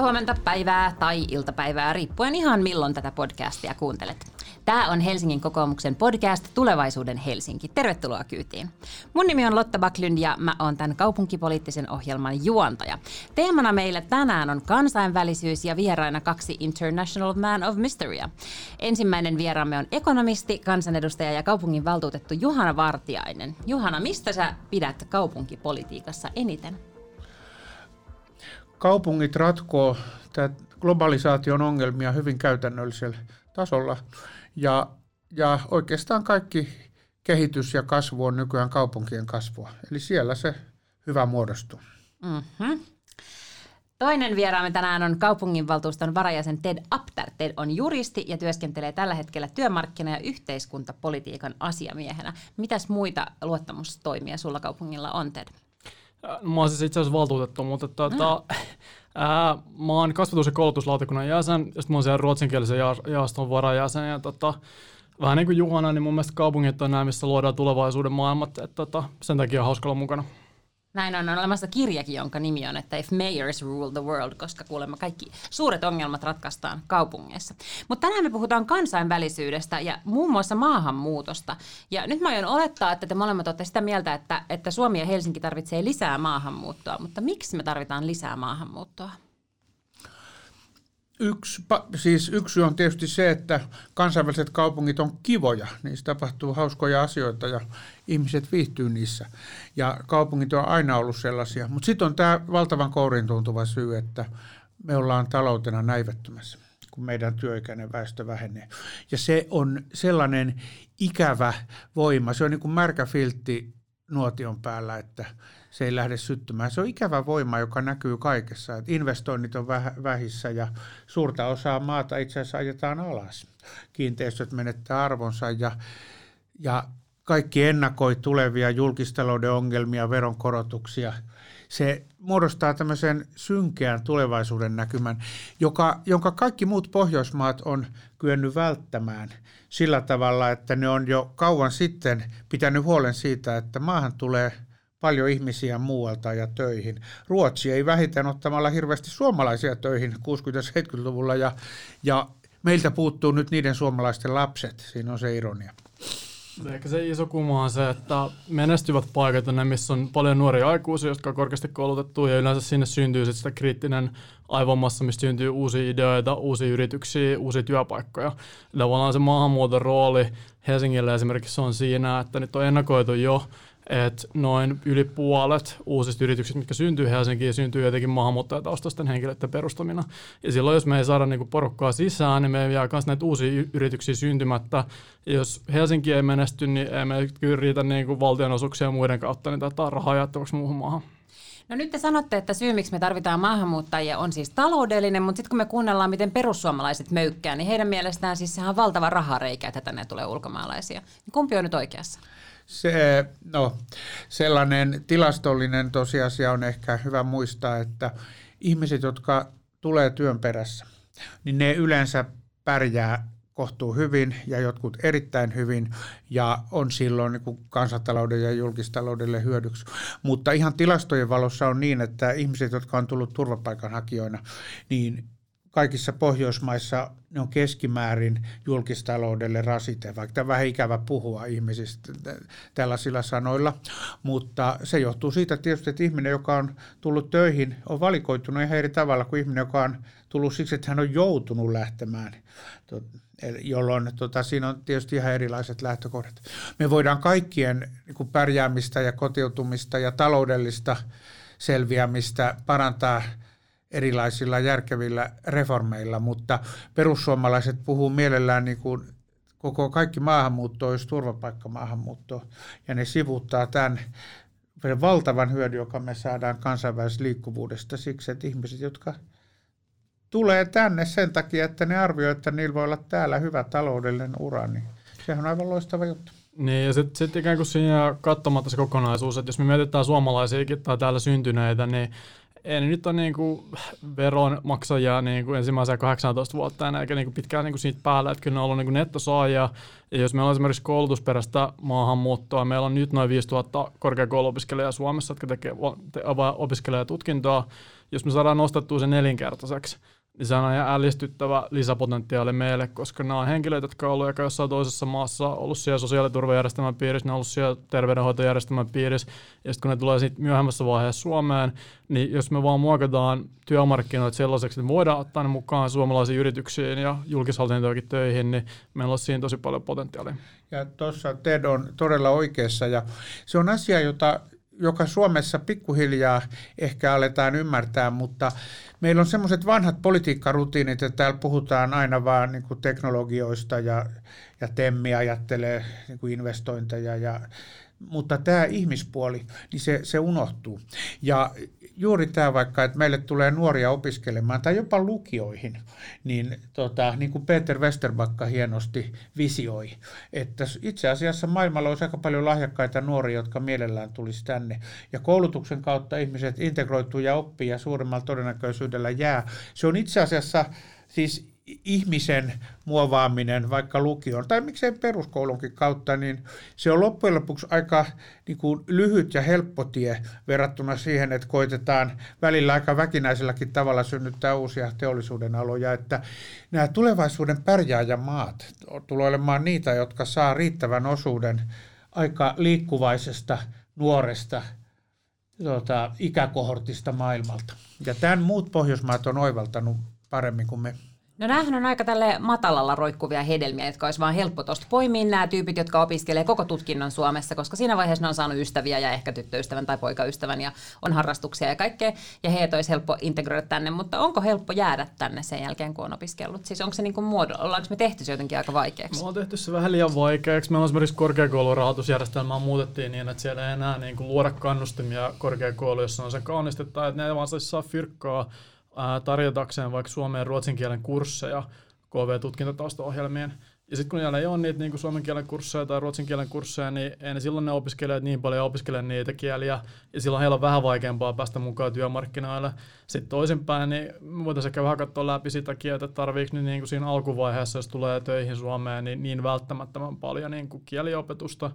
iltaa, huomenta, päivää tai iltapäivää, riippuen ihan milloin tätä podcastia kuuntelet. Tämä on Helsingin kokoomuksen podcast Tulevaisuuden Helsinki. Tervetuloa kyytiin. Mun nimi on Lotta Baklund ja mä oon tämän kaupunkipoliittisen ohjelman juontaja. Teemana meillä tänään on kansainvälisyys ja vieraina kaksi International Man of Mysterya. Ensimmäinen vieraamme on ekonomisti, kansanedustaja ja kaupungin valtuutettu Juhana Vartiainen. Juhana, mistä sä pidät kaupunkipolitiikassa eniten? Kaupungit ratkoo globalisaation ongelmia hyvin käytännöllisellä tasolla. Ja, ja oikeastaan kaikki kehitys ja kasvu on nykyään kaupunkien kasvua. Eli siellä se hyvä muodostuu. Mm-hmm. Toinen vieraamme tänään on kaupunginvaltuuston varajäsen Ted Apter. Ted on juristi ja työskentelee tällä hetkellä työmarkkina- ja yhteiskuntapolitiikan asiamiehenä. Mitäs muita luottamustoimia sulla kaupungilla on, Ted? Mä oon siis itse asiassa valtuutettu, mutta tuota, mm. ää, mä oon kasvatus- ja koulutuslautakunnan jäsen, ja sitten mä oon siellä ruotsinkielisen ja, jaoston varajäsen, ja tota, vähän niin kuin Juhana, niin mun mielestä kaupungit on nämä, missä luodaan tulevaisuuden maailmat, että tota, sen takia on hauska olla mukana. Näin on, on olemassa kirjakin, jonka nimi on, että If Mayors Rule the World, koska kuulemma kaikki suuret ongelmat ratkaistaan kaupungeissa. Mutta tänään me puhutaan kansainvälisyydestä ja muun muassa maahanmuutosta. Ja nyt mä aion olettaa, että te molemmat olette sitä mieltä, että, että Suomi ja Helsinki tarvitsee lisää maahanmuuttoa. Mutta miksi me tarvitaan lisää maahanmuuttoa? Yksi, siis yksi on tietysti se, että kansainväliset kaupungit on kivoja, niissä tapahtuu hauskoja asioita ja ihmiset viihtyy niissä. Ja kaupungit on aina ollut sellaisia. Mutta sitten on tämä valtavan kourin tuntuva syy, että me ollaan taloutena näivettymässä kun meidän työikäinen väestö vähenee. Ja se on sellainen ikävä voima, se on niin kuin märkä filtti nuotion päällä, että se ei lähde syttymään. Se on ikävä voima, joka näkyy kaikessa. Että investoinnit on vähissä ja suurta osaa maata itse asiassa ajetaan alas. Kiinteistöt menettää arvonsa ja, ja kaikki ennakoi tulevia julkistalouden ongelmia, veronkorotuksia. Se muodostaa tämmöisen synkeän tulevaisuuden näkymän, joka, jonka kaikki muut Pohjoismaat on kyennyt välttämään sillä tavalla, että ne on jo kauan sitten pitänyt huolen siitä, että maahan tulee – paljon ihmisiä muualta ja töihin. Ruotsi ei vähiten ottamalla hirveästi suomalaisia töihin 60-70-luvulla ja, ja meiltä puuttuu nyt niiden suomalaisten lapset. Siinä on se ironia. Ehkä se iso kuma on se, että menestyvät paikat on ne, missä on paljon nuoria aikuisia, jotka on korkeasti koulutettu ja yleensä sinne syntyy sit sitä kriittinen aivomassa, mistä syntyy uusia ideoita, uusia yrityksiä, uusia työpaikkoja. Tavallaan se maahanmuuton rooli Helsingille esimerkiksi on siinä, että nyt on ennakoitu jo että noin yli puolet uusista yrityksistä, mitkä syntyy Helsinkiin, syntyy jotenkin maahanmuuttajataustaisten henkilöiden perustamina. Ja silloin, jos me ei saada niinku porukkaa sisään, niin me jää myös näitä uusia yrityksiä syntymättä. Ja jos Helsinki ei menesty, niin ei me kyllä riitä niinku valtionosuuksia ja muiden kautta niin tätä rahaa jaettavaksi muuhun maahan. No nyt te sanotte, että syy, miksi me tarvitaan maahanmuuttajia, on siis taloudellinen, mutta sitten kun me kuunnellaan, miten perussuomalaiset möykkää, niin heidän mielestään siis sehän on valtava rahareikä, että tänne tulee ulkomaalaisia. Kumpi on nyt oikeassa? Se, no, sellainen tilastollinen tosiasia on ehkä hyvä muistaa, että ihmiset, jotka tulee työn perässä, niin ne yleensä pärjää kohtuu hyvin ja jotkut erittäin hyvin ja on silloin niin kansantalouden ja julkistaloudelle hyödyksi. Mutta ihan tilastojen valossa on niin, että ihmiset, jotka on tullut turvapaikanhakijoina, niin kaikissa Pohjoismaissa ne on keskimäärin julkistaloudelle rasite, vaikka tämä vähän ikävä puhua ihmisistä tällaisilla sanoilla, mutta se johtuu siitä tietysti, että ihminen, joka on tullut töihin, on valikoitunut ihan eri tavalla kuin ihminen, joka on tullut siksi, että hän on joutunut lähtemään, jolloin tota, siinä on tietysti ihan erilaiset lähtökohdat. Me voidaan kaikkien niin pärjäämistä ja kotiutumista ja taloudellista selviämistä parantaa – erilaisilla järkevillä reformeilla, mutta perussuomalaiset puhuu mielellään niin kuin koko kaikki maahanmuutto olisi turvapaikkamaahanmuutto, ja ne sivuttaa tämän valtavan hyödyn, joka me saadaan kansainvälisestä liikkuvuudesta siksi, että ihmiset, jotka tulee tänne sen takia, että ne arvioivat, että niillä voi olla täällä hyvä taloudellinen ura, niin sehän on aivan loistava juttu. Niin, ja sitten sit ikään kuin siinä katsomatta se kokonaisuus, että jos me mietitään suomalaisiakin tai täällä syntyneitä, niin ei nyt ole niin kuin veronmaksajia niin kuin ensimmäisiä 18 vuotta enää, eikä niin kuin pitkään niin kuin siitä päällä, että kyllä ne on ollut niin kuin nettosaajia. Ja jos meillä on esimerkiksi koulutusperäistä maahanmuuttoa, meillä on nyt noin 5000 korkeakouluopiskelijaa Suomessa, jotka tekee, opiskelee tutkintoa. Jos me saadaan nostettua sen nelinkertaiseksi, niin se on ihan ällistyttävä lisäpotentiaali meille, koska nämä on henkilöitä, jotka on ollut jossain toisessa maassa, ollut siellä sosiaaliturvajärjestelmän piirissä, ne on ollut siellä terveydenhoitojärjestelmän piirissä, ja sitten kun ne tulee sitten myöhemmässä vaiheessa Suomeen, niin jos me vaan muokataan työmarkkinoita sellaiseksi, että me voidaan ottaa ne mukaan suomalaisiin yrityksiin ja julkishallintoikin töihin, niin meillä on siinä tosi paljon potentiaalia. Ja tuossa Ted on todella oikeassa, ja se on asia, jota joka Suomessa pikkuhiljaa ehkä aletaan ymmärtää, mutta meillä on semmoiset vanhat politiikkarutiinit, että täällä puhutaan aina vaan niin teknologioista ja, ja Temmi ajattelee niin investointeja ja mutta tämä ihmispuoli, niin se, se unohtuu. Ja juuri tämä vaikka, että meille tulee nuoria opiskelemaan tai jopa lukioihin, niin, tota, niin kuin Peter Westerbakka hienosti visioi, että itse asiassa maailmalla olisi aika paljon lahjakkaita nuoria, jotka mielellään tulisi tänne. Ja koulutuksen kautta ihmiset integroituu ja oppii ja suuremmalla todennäköisyydellä jää. Se on itse asiassa siis ihmisen muovaaminen vaikka lukion tai miksei peruskoulunkin kautta, niin se on loppujen lopuksi aika niin kuin lyhyt ja helppo tie verrattuna siihen, että koitetaan välillä aika väkinäiselläkin tavalla synnyttää uusia teollisuuden aloja, että nämä tulevaisuuden pärjääjämaat tulee olemaan niitä, jotka saa riittävän osuuden aika liikkuvaisesta nuoresta tota, ikäkohortista maailmalta. Ja tämän muut Pohjoismaat on oivaltanut paremmin kuin me. No näähän on aika tälle matalalla roikkuvia hedelmiä, jotka olisi vaan helppo tuosta poimia nämä tyypit, jotka opiskelee koko tutkinnon Suomessa, koska siinä vaiheessa ne on saanut ystäviä ja ehkä tyttöystävän tai poikaystävän ja on harrastuksia ja kaikkea, ja heitä olisi helppo integroida tänne, mutta onko helppo jäädä tänne sen jälkeen, kun on opiskellut? Siis onko se niin kuin muodo, ollaanko me tehty se jotenkin aika vaikeaksi? Me on tehty se vähän liian vaikeaksi. Meillä on esimerkiksi korkeakoulurahoitusjärjestelmää muutettiin niin, että siellä ei enää niin kuin luoda kannustimia korkeakouluissa, on se kaunistetta, että ne vaan saa fyrkkaa tarjotakseen vaikka suomen ja ruotsin kielen kursseja KV-tutkintotaustaohjelmien. Ja sitten kun siellä ei ole niitä niin kuin suomen kielen kursseja tai ruotsin kielen kursseja, niin ei ne silloin ne opiskelijat niin paljon opiskele niitä kieliä, ja silloin heillä on vähän vaikeampaa päästä mukaan työmarkkinoille. Sitten toisinpäin, niin voitaisiin ehkä vähän katsoa läpi sitäkin, että tarviiko nyt niin kuin siinä alkuvaiheessa, jos tulee töihin Suomeen, niin, niin välttämättömän paljon niin kuin kieliopetusta.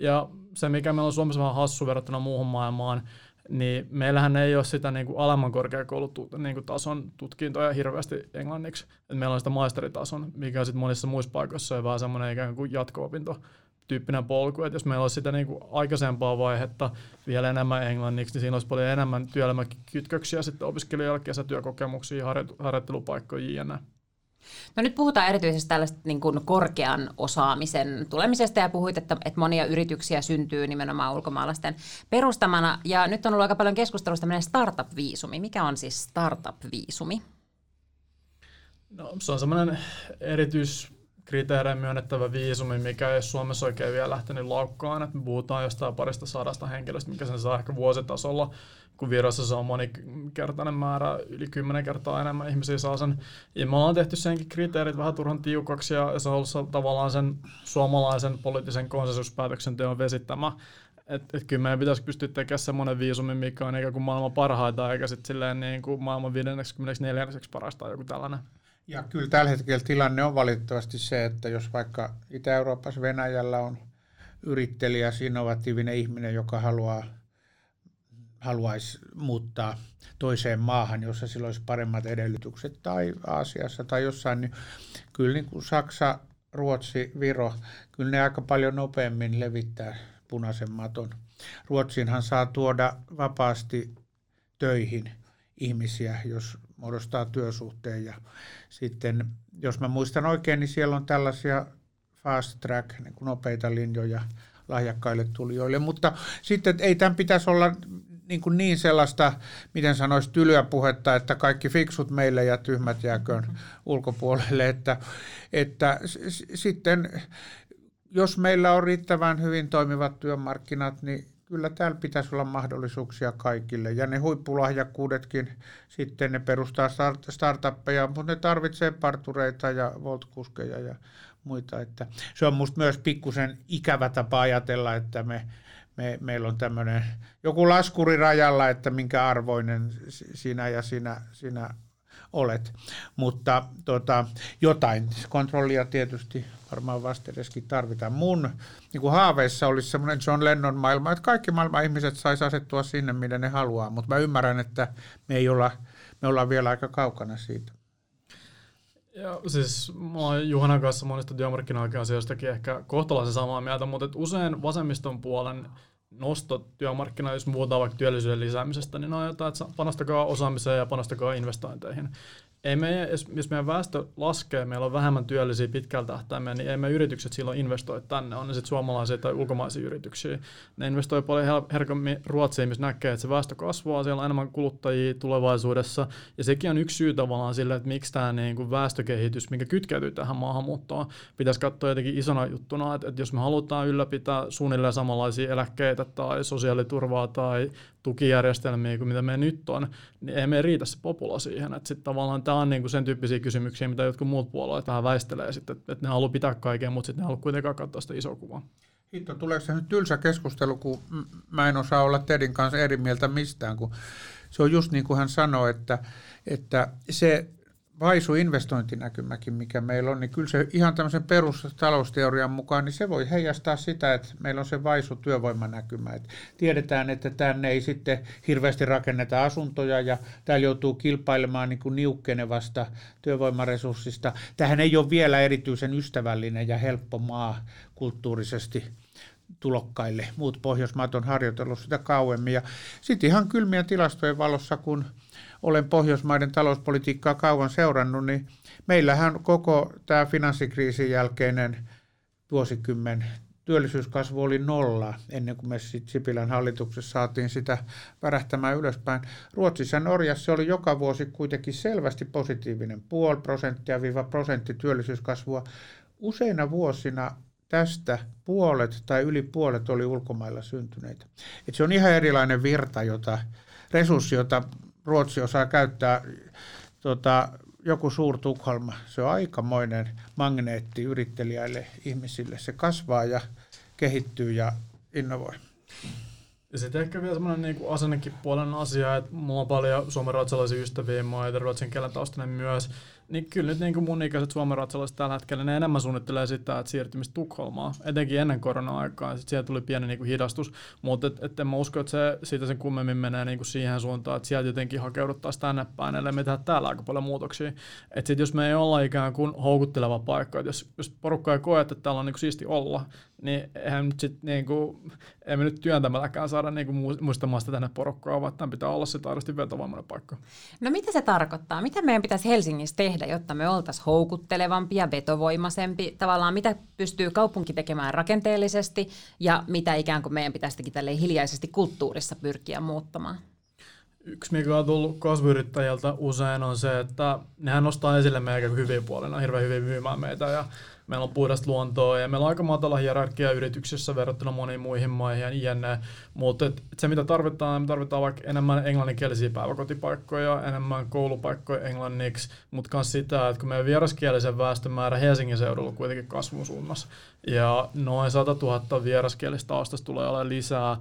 Ja se, mikä meillä on Suomessa vähän hassu verrattuna muuhun maailmaan, niin meillähän ei ole sitä niin kuin alemman korkeakoulutason niin tason tutkintoja hirveästi englanniksi. Et meillä on sitä maisteritason, mikä on sitten monissa muissa paikoissa on vähän semmoinen ikään kuin jatko-opinto tyyppinen polku, että jos meillä olisi sitä niin kuin aikaisempaa vaihetta vielä enemmän englanniksi, niin siinä olisi paljon enemmän työelämäkytköksiä sitten opiskelijoille, kesätyökokemuksia, harjoittelupaikkoja jne. No nyt puhutaan erityisesti tällaista niin kuin korkean osaamisen tulemisesta ja puhuit, että, että monia yrityksiä syntyy nimenomaan ulkomaalaisten perustamana. Ja nyt on ollut aika paljon keskustelusta tämmöinen startup-viisumi. Mikä on siis startup-viisumi? No, se on semmoinen erityiskriteerein myönnettävä viisumi, mikä ei Suomessa oikein vielä lähtenyt laukkaan. Että me puhutaan jostain parista sadasta henkilöstä, mikä sen saa ehkä vuositasolla kun Virossa se on monikertainen määrä, yli kymmenen kertaa enemmän ihmisiä saa sen. Ja me ollaan tehty senkin kriteerit vähän turhan tiukaksi ja se on ollut tavallaan sen suomalaisen poliittisen konsensuspäätöksenteon vesittämä. Että et kyllä meidän pitäisi pystyä tekemään semmoinen viisumi, mikä on eikä kuin maailman parhaita, eikä sitten silleen niin kuin maailman 54. parasta joku tällainen. Ja kyllä tällä hetkellä tilanne on valitettavasti se, että jos vaikka Itä-Euroopassa Venäjällä on yrittelijä, innovatiivinen ihminen, joka haluaa haluaisi muuttaa toiseen maahan, jossa sillä olisi paremmat edellytykset, tai Aasiassa tai jossain, niin kyllä niin kuin Saksa, Ruotsi, Viro, kyllä ne aika paljon nopeammin levittää punaisen maton. Ruotsiinhan saa tuoda vapaasti töihin ihmisiä, jos muodostaa työsuhteen. Ja sitten, jos mä muistan oikein, niin siellä on tällaisia fast track, niin kuin nopeita linjoja lahjakkaille tulijoille. Mutta sitten ei tämän pitäisi olla niin, kuin niin sellaista, miten sanoisi, tylyä puhetta, että kaikki fiksut meille ja tyhmät jääköön ulkopuolelle. Että, että sitten jos meillä on riittävän hyvin toimivat työmarkkinat, niin kyllä täällä pitäisi olla mahdollisuuksia kaikille. Ja ne huippulahjakkuudetkin sitten ne perustaa startuppeja, mutta ne tarvitsee partureita ja voltkuskeja ja muita. Että se on minusta myös pikkusen ikävä tapa ajatella, että me me, meillä on tämmöinen joku laskuri rajalla, että minkä arvoinen sinä ja sinä, sinä olet. Mutta tota, jotain kontrollia tietysti varmaan vastedeskin tarvitaan. Mun niin kuin haaveissa olisi semmoinen John Lennon maailma, että kaikki maailman ihmiset saisi asettua sinne, minne ne haluaa, mutta mä ymmärrän, että me ei olla, me ollaan vielä aika kaukana siitä. Ja siis mä oon Juhanan kanssa monista työmarkkina-asioistakin ehkä kohtalaisen samaa mieltä, mutta usein vasemmiston puolen nosto työmarkkinoilla, jos muuta vaikka työllisyyden lisäämisestä, niin on jotain, että panostakaa osaamiseen ja panostakaa investointeihin ei me, jos meidän väestö laskee, meillä on vähemmän työllisiä pitkällä tähtäimellä, niin ei me yritykset silloin investoi tänne, on ne sitten suomalaisia tai ulkomaisia yrityksiä. Ne investoi paljon herkemmin Ruotsiin, missä näkee, että se väestö kasvaa, siellä on enemmän kuluttajia tulevaisuudessa, ja sekin on yksi syy tavallaan sille, että miksi tämä niin kuin väestökehitys, mikä kytkeytyy tähän maahanmuuttoon, pitäisi katsoa jotenkin isona juttuna, että, että jos me halutaan ylläpitää suunnilleen samanlaisia eläkkeitä tai sosiaaliturvaa tai tukijärjestelmiä kuin mitä me nyt on, niin ei me riitä se popula siihen. Että sitten tavallaan tämä on niinku sen tyyppisiä kysymyksiä, mitä jotkut muut puolueet vähän väistelee, sitten, että, että ne haluaa pitää kaiken, mutta sitten ne haluaa kuitenkaan katsoa sitä isoa kuvaa. Hitto, tuleeko se nyt tylsä keskustelu, kun mä en osaa olla Tedin kanssa eri mieltä mistään, kun se on just niin kuin hän sanoi, että, että se vaisu investointinäkymäkin, mikä meillä on, niin kyllä se ihan tämmöisen perustalousteorian mukaan, niin se voi heijastaa sitä, että meillä on se vaisu työvoimanäkymä. Et tiedetään, että tänne ei sitten hirveästi rakenneta asuntoja ja täällä joutuu kilpailemaan niin kuin niukkenevasta työvoimaresurssista. Tähän ei ole vielä erityisen ystävällinen ja helppo maa kulttuurisesti tulokkaille. Muut Pohjoismaat on harjoitellut sitä kauemmin. Ja sitten ihan kylmiä tilastojen valossa, kun olen Pohjoismaiden talouspolitiikkaa kauan seurannut, niin meillähän koko tämä finanssikriisin jälkeinen vuosikymmen työllisyyskasvu oli nolla ennen kuin me sitten Sipilän hallituksessa saatiin sitä värähtämään ylöspäin. Ruotsissa ja Norjassa oli joka vuosi kuitenkin selvästi positiivinen puoli prosenttia viiva prosentti työllisyyskasvua. Useina vuosina tästä puolet tai yli puolet oli ulkomailla syntyneitä. Et se on ihan erilainen virta, jota, resurssi, jota Ruotsi osaa käyttää tota, joku suur Tukholma. Se on aikamoinen magneetti yrittelijäille ihmisille. Se kasvaa ja kehittyy ja innovoi. Ja sitten ehkä vielä semmoinen niin asennekin puolen asia, että mulla on paljon suomenruotsalaisia ystäviä, mä oon ruotsin kielen taustainen myös, niin kyllä nyt niin kuin mun ikäiset suomenruotsalaiset tällä hetkellä, ne enemmän suunnittelee sitä, että siirtymistä Tukholmaan, etenkin ennen korona-aikaa, sitten tuli pieni niin kuin hidastus, mutta et, et en mä usko, että se siitä sen kummemmin menee niin kuin siihen suuntaan, että sieltä jotenkin hakeuduttaisiin tänne päin, ellei me tehdä täällä aika paljon muutoksia. Että sitten jos me ei olla ikään kuin houkutteleva paikka, että jos, jos porukka ei koe, että täällä on niin kuin siisti olla, niin eihän nyt sit niinku, ei me nyt työntämälläkään saada niinku muistamaan sitä tänne porukkaa, vaan tämän pitää olla sitten aidosti vetovoimainen paikka. No mitä se tarkoittaa? Mitä meidän pitäisi Helsingissä tehdä, jotta me oltaisiin houkuttelevampi ja vetovoimaisempi? Tavallaan mitä pystyy kaupunki tekemään rakenteellisesti ja mitä ikään kuin meidän pitäisi hiljaisesti kulttuurissa pyrkiä muuttamaan? Yksi, mikä on tullut kasvuyrittäjältä usein, on se, että nehän nostaa esille meidän hyviä on hirveän hyvin myymään meitä ja meillä on puhdasta luontoa ja meillä on aika matala hierarkia yrityksissä verrattuna moniin muihin maihin ja jne. Mutta se mitä tarvitaan, me tarvitaan vaikka enemmän englanninkielisiä päiväkotipaikkoja, enemmän koulupaikkoja englanniksi, mutta myös sitä, että kun meidän vieraskielisen väestön määrä Helsingin seudulla on kuitenkin kasvusuunnassa ja noin 100 000 vieraskielistä taustasta tulee olemaan lisää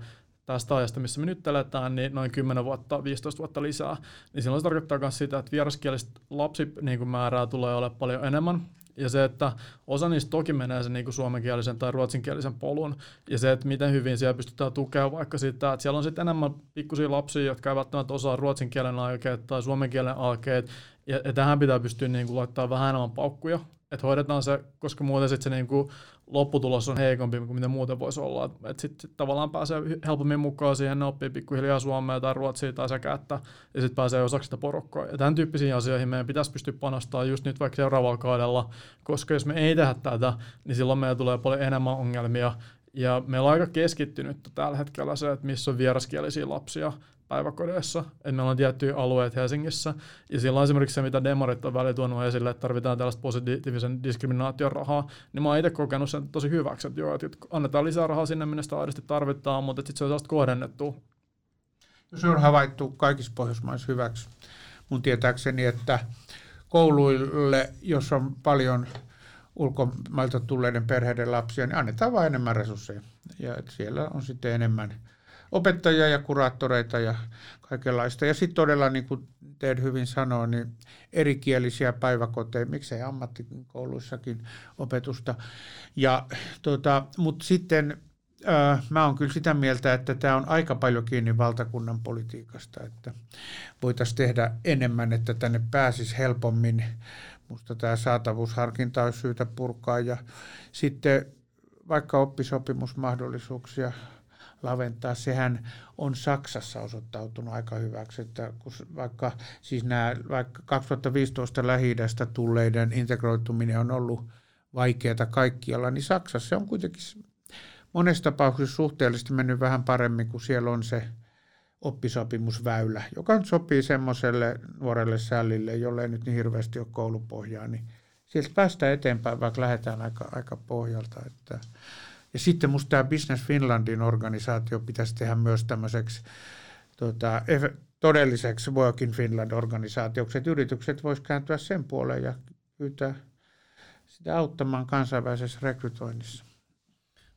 tästä ajasta, missä me nyt eletään, niin noin 10 vuotta, 15 vuotta lisää. Niin silloin se tarkoittaa myös sitä, että vieraskielistä lapsimäärää niin tulee olemaan paljon enemmän. Ja se, että osa niistä toki menee sen niin kuin suomenkielisen tai ruotsinkielisen polun, ja se, että miten hyvin siellä pystytään tukemaan vaikka sitä, että siellä on sitten enemmän pikkusia lapsia, jotka eivät välttämättä osaa ruotsin kielen alkeet tai suomen kielen alkeet, ja, ja tähän pitää pystyä niin kuin, laittaa vähän enemmän paukkuja, että hoidetaan se, koska muuten sitten se niin kuin, lopputulos on heikompi kuin mitä muuten voisi olla. Että sitten sit tavallaan pääsee helpommin mukaan siihen, ne oppii pikkuhiljaa suomea tai ruotsia tai sekä, että, ja sitten pääsee osaksi sitä porukkaa. Ja tämän tyyppisiin asioihin meidän pitäisi pystyä panostamaan just nyt vaikka seuraavalla kaudella, koska jos me ei tehdä tätä, niin silloin meillä tulee paljon enemmän ongelmia. Ja meillä on aika keskittynyt tällä hetkellä se, että missä on vieraskielisiä lapsia, päiväkodeissa, että meillä on tiettyjä alueet Helsingissä, ja silloin esimerkiksi se, mitä demarit on välillä tuonut esille, että tarvitaan tällaista positiivisen diskriminaation rahaa, niin mä oon itse kokenut sen tosi hyväksi, että joo, että annetaan lisää rahaa sinne, minne sitä aidosti tarvitaan, mutta sitten se on sellaista kohdennettu. Se on havaittu kaikissa Pohjoismaissa hyväksi. Mun tietääkseni, että kouluille, jos on paljon ulkomailta tulleiden perheiden lapsia, niin annetaan vain enemmän resursseja. ja siellä on sitten enemmän opettajia ja kuraattoreita ja kaikenlaista. Ja sitten todella, niin kuin Ted hyvin sanoo, niin erikielisiä päiväkoteja, miksei ammattikouluissakin opetusta. Ja, tota, Mutta sitten äh, mä oon kyllä sitä mieltä, että tämä on aika paljon kiinni valtakunnan politiikasta, että voitaisiin tehdä enemmän, että tänne pääsisi helpommin. Musta tämä saatavuusharkinta olisi syytä purkaa ja sitten vaikka oppisopimusmahdollisuuksia laventaa. Sehän on Saksassa osoittautunut aika hyväksi, että kun vaikka, siis nämä, vaikka 2015 lähi tulleiden integroituminen on ollut vaikeaa kaikkialla, niin Saksassa se on kuitenkin monessa tapauksessa suhteellisesti mennyt vähän paremmin, kun siellä on se oppisopimusväylä, joka nyt sopii semmoiselle nuorelle sällille, jolle ei nyt niin hirveästi ole koulupohjaa, niin sieltä päästään eteenpäin, vaikka lähdetään aika, aika pohjalta. Että ja sitten minusta tämä Business Finlandin organisaatio pitäisi tehdä myös tämmöiseksi tota, todelliseksi Work in Finland-organisaatioksi, että yritykset voisivat kääntyä sen puoleen ja pyytää sitä auttamaan kansainvälisessä rekrytoinnissa.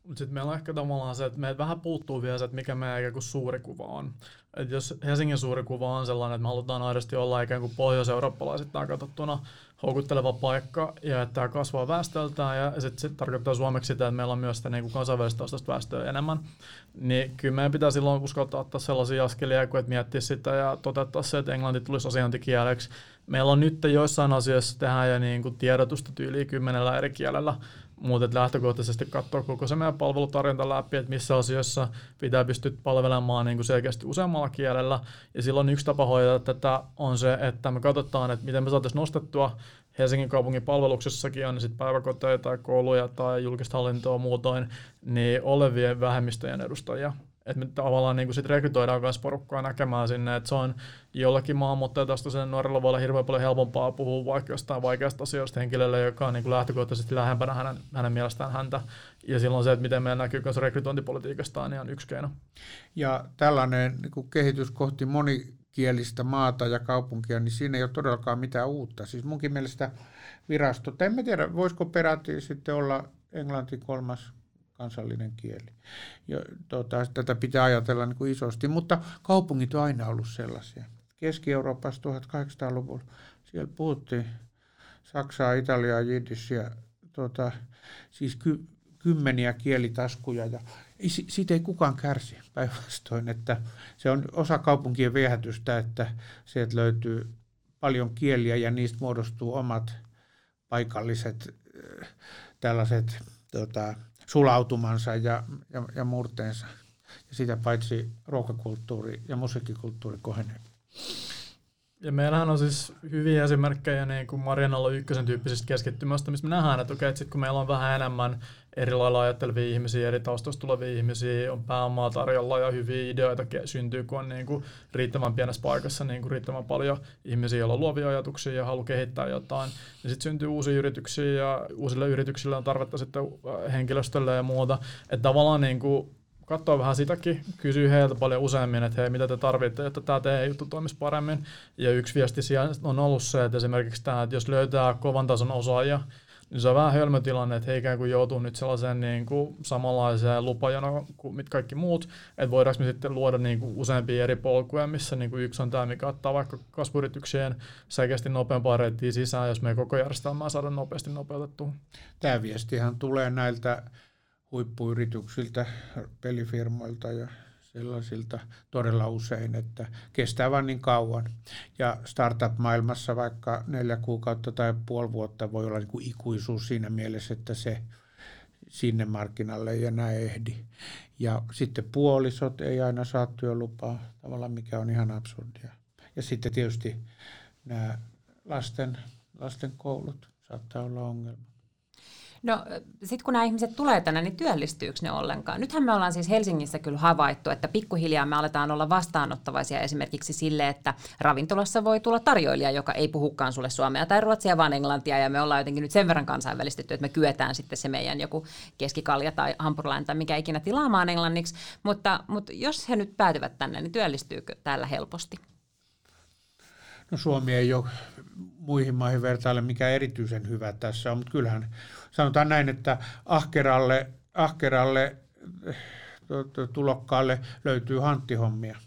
Mutta sitten meillä on ehkä tavallaan se, että meiltä vähän puuttuu vielä se, että mikä meidän ikään kuin suuri kuva on. Et jos Helsingin suuri kuva on sellainen, että me halutaan aidosti olla ikään kuin pohjois-eurooppalaisittain katsottuna houkutteleva paikka ja että tämä kasvaa väestöltään ja sitten se tarkoittaa suomeksi sitä, että meillä on myös sitä niin kansainvälistä väestöä enemmän, niin kyllä meidän pitää silloin uskaltaa ottaa sellaisia askelia, kuin että miettiä sitä ja toteuttaa se, että englanti tulisi asiantikieleksi. Meillä on nyt joissain asioissa tehdään ja niin kuin tiedotusta tyyliin kymmenellä eri kielellä, mutta lähtökohtaisesti katsoa koko se meidän palvelutarjonta läpi, että missä asioissa pitää pystyä palvelemaan niin kuin selkeästi useammalla kielellä. Ja silloin yksi tapa hoitaa tätä on se, että me katsotaan, että miten me saataisiin nostettua Helsingin kaupungin palveluksessakin on sitten päiväkoteja tai kouluja tai julkista hallintoa muutoin, niin olevien vähemmistöjen edustajia että me tavallaan niin sit rekrytoidaan myös porukkaa näkemään sinne, että se on jollakin sen nuorella voi olla hirveän paljon helpompaa puhua vaikka jostain vaikeasta asioista henkilölle, joka on niin lähtökohtaisesti lähempänä hänen, hänen mielestään häntä. Ja silloin se, että miten meidän näkyy myös rekrytointipolitiikasta, niin on yksi keino. Ja tällainen niin kehitys kohti monikielistä maata ja kaupunkia, niin siinä ei ole todellakaan mitään uutta. Siis munkin mielestä virasto, tai en tiedä, voisiko peräti sitten olla englanti kolmas kansallinen kieli. Ja, tota, tätä pitää ajatella niin kuin isosti, mutta kaupungit on aina ollut sellaisia. Keski-Euroopassa 1800-luvulla siellä puhuttiin Saksaa, Italiaa, Jiddishia, tota, siis ky, kymmeniä kielitaskuja ja siitä ei kukaan kärsi päinvastoin, että se on osa kaupunkien viehätystä, että sieltä löytyy paljon kieliä ja niistä muodostuu omat paikalliset äh, tällaiset tota, sulautumansa ja, ja, ja murteensa. Ja sitä paitsi ruokakulttuuri ja musiikkikulttuuri kohenee. Ja meillähän on siis hyviä esimerkkejä niin kuin Marianalla ykkösen tyyppisestä keskittymästä, missä me nähdään, että, okei, että sit kun meillä on vähän enemmän eri lailla ajattelevia ihmisiä, eri taustoista tulevia ihmisiä, on pääomaa tarjolla ja hyviä ideoita syntyy, kun on niin kuin riittävän pienessä paikassa niin kuin riittävän paljon ihmisiä, joilla on luovia ajatuksia ja haluaa kehittää jotain. Ja sitten syntyy uusia yrityksiä ja uusille yrityksille on tarvetta sitten äh, henkilöstölle ja muuta. Että tavallaan niin kuin katsoa vähän sitäkin, kysyy heiltä paljon useammin, että hei, mitä te tarvitte, että tämä teidän juttu toimisi paremmin. Ja yksi viesti siellä on ollut se, että esimerkiksi tämä, että jos löytää kovan tason osaajia, niin se on vähän hölmötilanne, että he ikään kuin joutuu nyt sellaiseen niin kuin samanlaiseen lupajanoon kuin mit kaikki muut, että voidaanko me sitten luoda niin kuin useampia eri polkuja, missä niin kuin yksi on tämä, mikä ottaa vaikka kasvuyrityksien selkeästi nopeampaa reittiä sisään, jos me koko järjestelmää saada nopeasti nopeutettua. Tämä viestihan tulee näiltä huippuyrityksiltä, pelifirmoilta ja sellaisilta todella usein, että kestää vain niin kauan. Ja startup-maailmassa vaikka neljä kuukautta tai puoli vuotta voi olla niin kuin ikuisuus siinä mielessä, että se sinne markkinalle ei enää ehdi. Ja sitten puolisot ei aina saa työlupaa, tavallaan mikä on ihan absurdia. Ja sitten tietysti nämä lasten, lasten koulut saattaa olla ongelma. No sitten kun nämä ihmiset tulee tänne, niin työllistyykö ne ollenkaan? Nythän me ollaan siis Helsingissä kyllä havaittu, että pikkuhiljaa me aletaan olla vastaanottavaisia esimerkiksi sille, että ravintolassa voi tulla tarjoilija, joka ei puhukaan sulle suomea tai ruotsia, vaan englantia, ja me ollaan jotenkin nyt sen verran kansainvälistetty, että me kyetään sitten se meidän joku keskikalja tai hampurilainen tai mikä ikinä tilaamaan englanniksi, mutta, mutta jos he nyt päätyvät tänne, niin työllistyykö täällä helposti? No Suomi ei ole muihin maihin vertaille mikä erityisen hyvä tässä on, mutta kyllähän sanotaan näin, että ahkeralle, ahkeralle tulokkaalle löytyy hanttihommia,